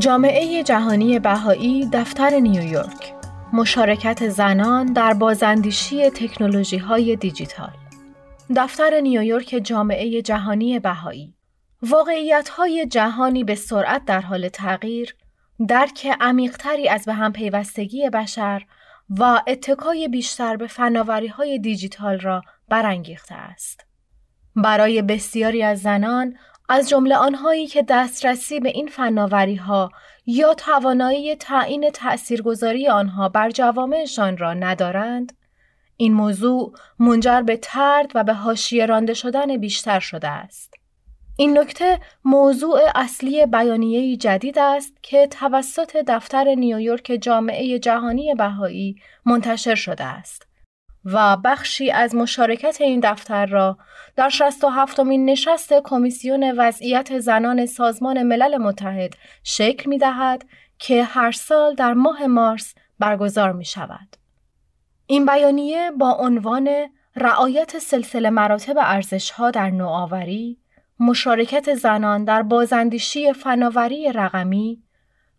جامعه جهانی بهایی دفتر نیویورک. مشارکت زنان در بازاندیشی تکنولوژی های دیجیتال. دفتر نیویورک جامعه جهانی بهایی. واقعیت های جهانی به سرعت در حال تغییر درک عمیقتری از به هم پیوستگی بشر و اتکای بیشتر به فناوری های دیجیتال را برانگیخته است. برای بسیاری از زنان از جمله آنهایی که دسترسی به این فناوری ها یا توانایی تعیین تأثیرگذاری آنها بر جوامعشان را ندارند، این موضوع منجر به ترد و به حاشیه رانده شدن بیشتر شده است. این نکته موضوع اصلی بیانیه جدید است که توسط دفتر نیویورک جامعه جهانی بهایی منتشر شده است و بخشی از مشارکت این دفتر را در 67 مین نشست کمیسیون وضعیت زنان سازمان ملل متحد شکل می دهد که هر سال در ماه مارس برگزار می شود. این بیانیه با عنوان رعایت سلسله مراتب ارزشها در نوآوری مشارکت زنان در بازندیشی فناوری رقمی،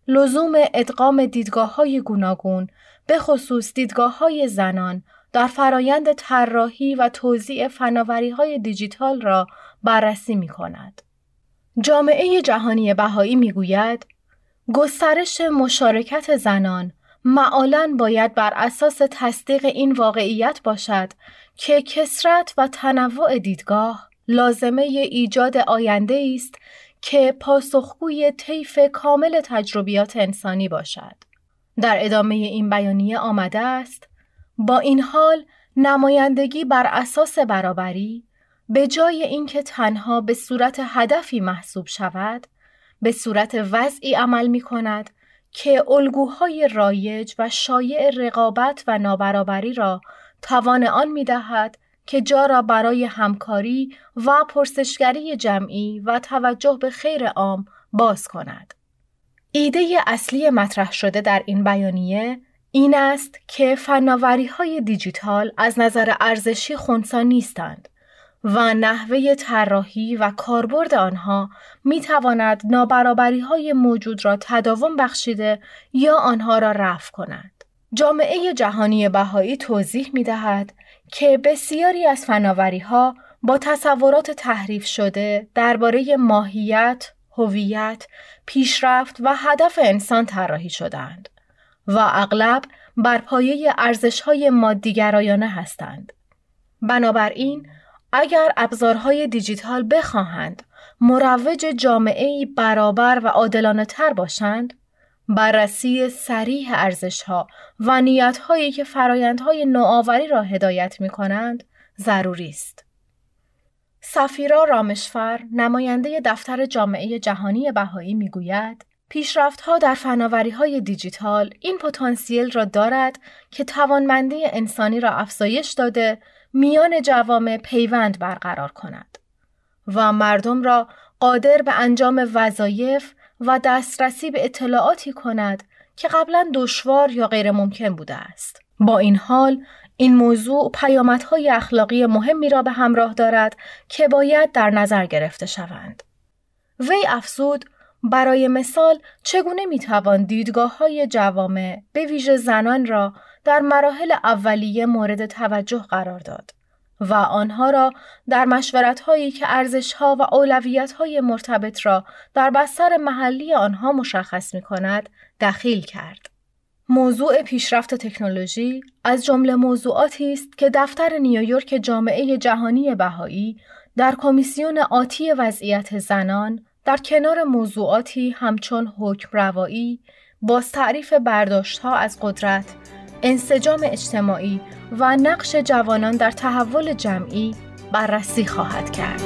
لزوم ادغام دیدگاه های گوناگون به خصوص دیدگاه های زنان در فرایند طراحی و توزیع فناوری های دیجیتال را بررسی می کند. جامعه جهانی بهایی می گوید گسترش مشارکت زنان معالا باید بر اساس تصدیق این واقعیت باشد که کسرت و تنوع دیدگاه لازمه ایجاد آینده است که پاسخگوی طیف کامل تجربیات انسانی باشد. در ادامه این بیانیه آمده است با این حال نمایندگی بر اساس برابری به جای اینکه تنها به صورت هدفی محسوب شود به صورت وضعی عمل می کند که الگوهای رایج و شایع رقابت و نابرابری را توان آن می دهد که جا را برای همکاری و پرسشگری جمعی و توجه به خیر عام باز کند. ایده اصلی مطرح شده در این بیانیه این است که فناوری های دیجیتال از نظر ارزشی خونسا نیستند و نحوه طراحی و کاربرد آنها می تواند نابرابری های موجود را تداوم بخشیده یا آنها را رفع کند. جامعه جهانی بهایی توضیح می دهد که بسیاری از فناوری ها با تصورات تحریف شده درباره ماهیت، هویت، پیشرفت و هدف انسان طراحی شدند و اغلب بر پایه ارزش‌های مادیگرایانه هستند. بنابراین اگر ابزارهای دیجیتال بخواهند مروج جامعه برابر و عادلانه تر باشند، بررسی سریح ارزشها و نیتهایی که فرایندهای نوآوری را هدایت می کنند ضروری است. سفیرا رامشفر نماینده دفتر جامعه جهانی بهایی می‌گوید پیشرفتها در فناوری های دیجیتال این پتانسیل را دارد که توانمندی انسانی را افزایش داده میان جوامع پیوند برقرار کند و مردم را قادر به انجام وظایف و دسترسی به اطلاعاتی کند که قبلا دشوار یا غیر ممکن بوده است. با این حال این موضوع پیامدهای اخلاقی مهمی را به همراه دارد که باید در نظر گرفته شوند. وی افزود برای مثال چگونه می‌توان دیدگاه های جوامع به ویژه زنان را در مراحل اولیه مورد توجه قرار داد و آنها را در مشورت هایی که ارزش ها و اولویت های مرتبط را در بستر محلی آنها مشخص می کند دخیل کرد. موضوع پیشرفت تکنولوژی از جمله موضوعاتی است که دفتر نیویورک جامعه جهانی بهایی در کمیسیون آتی وضعیت زنان در کنار موضوعاتی همچون حکم روایی، باز تعریف برداشت ها از قدرت، انسجام اجتماعی و نقش جوانان در تحول جمعی بررسی خواهد کرد.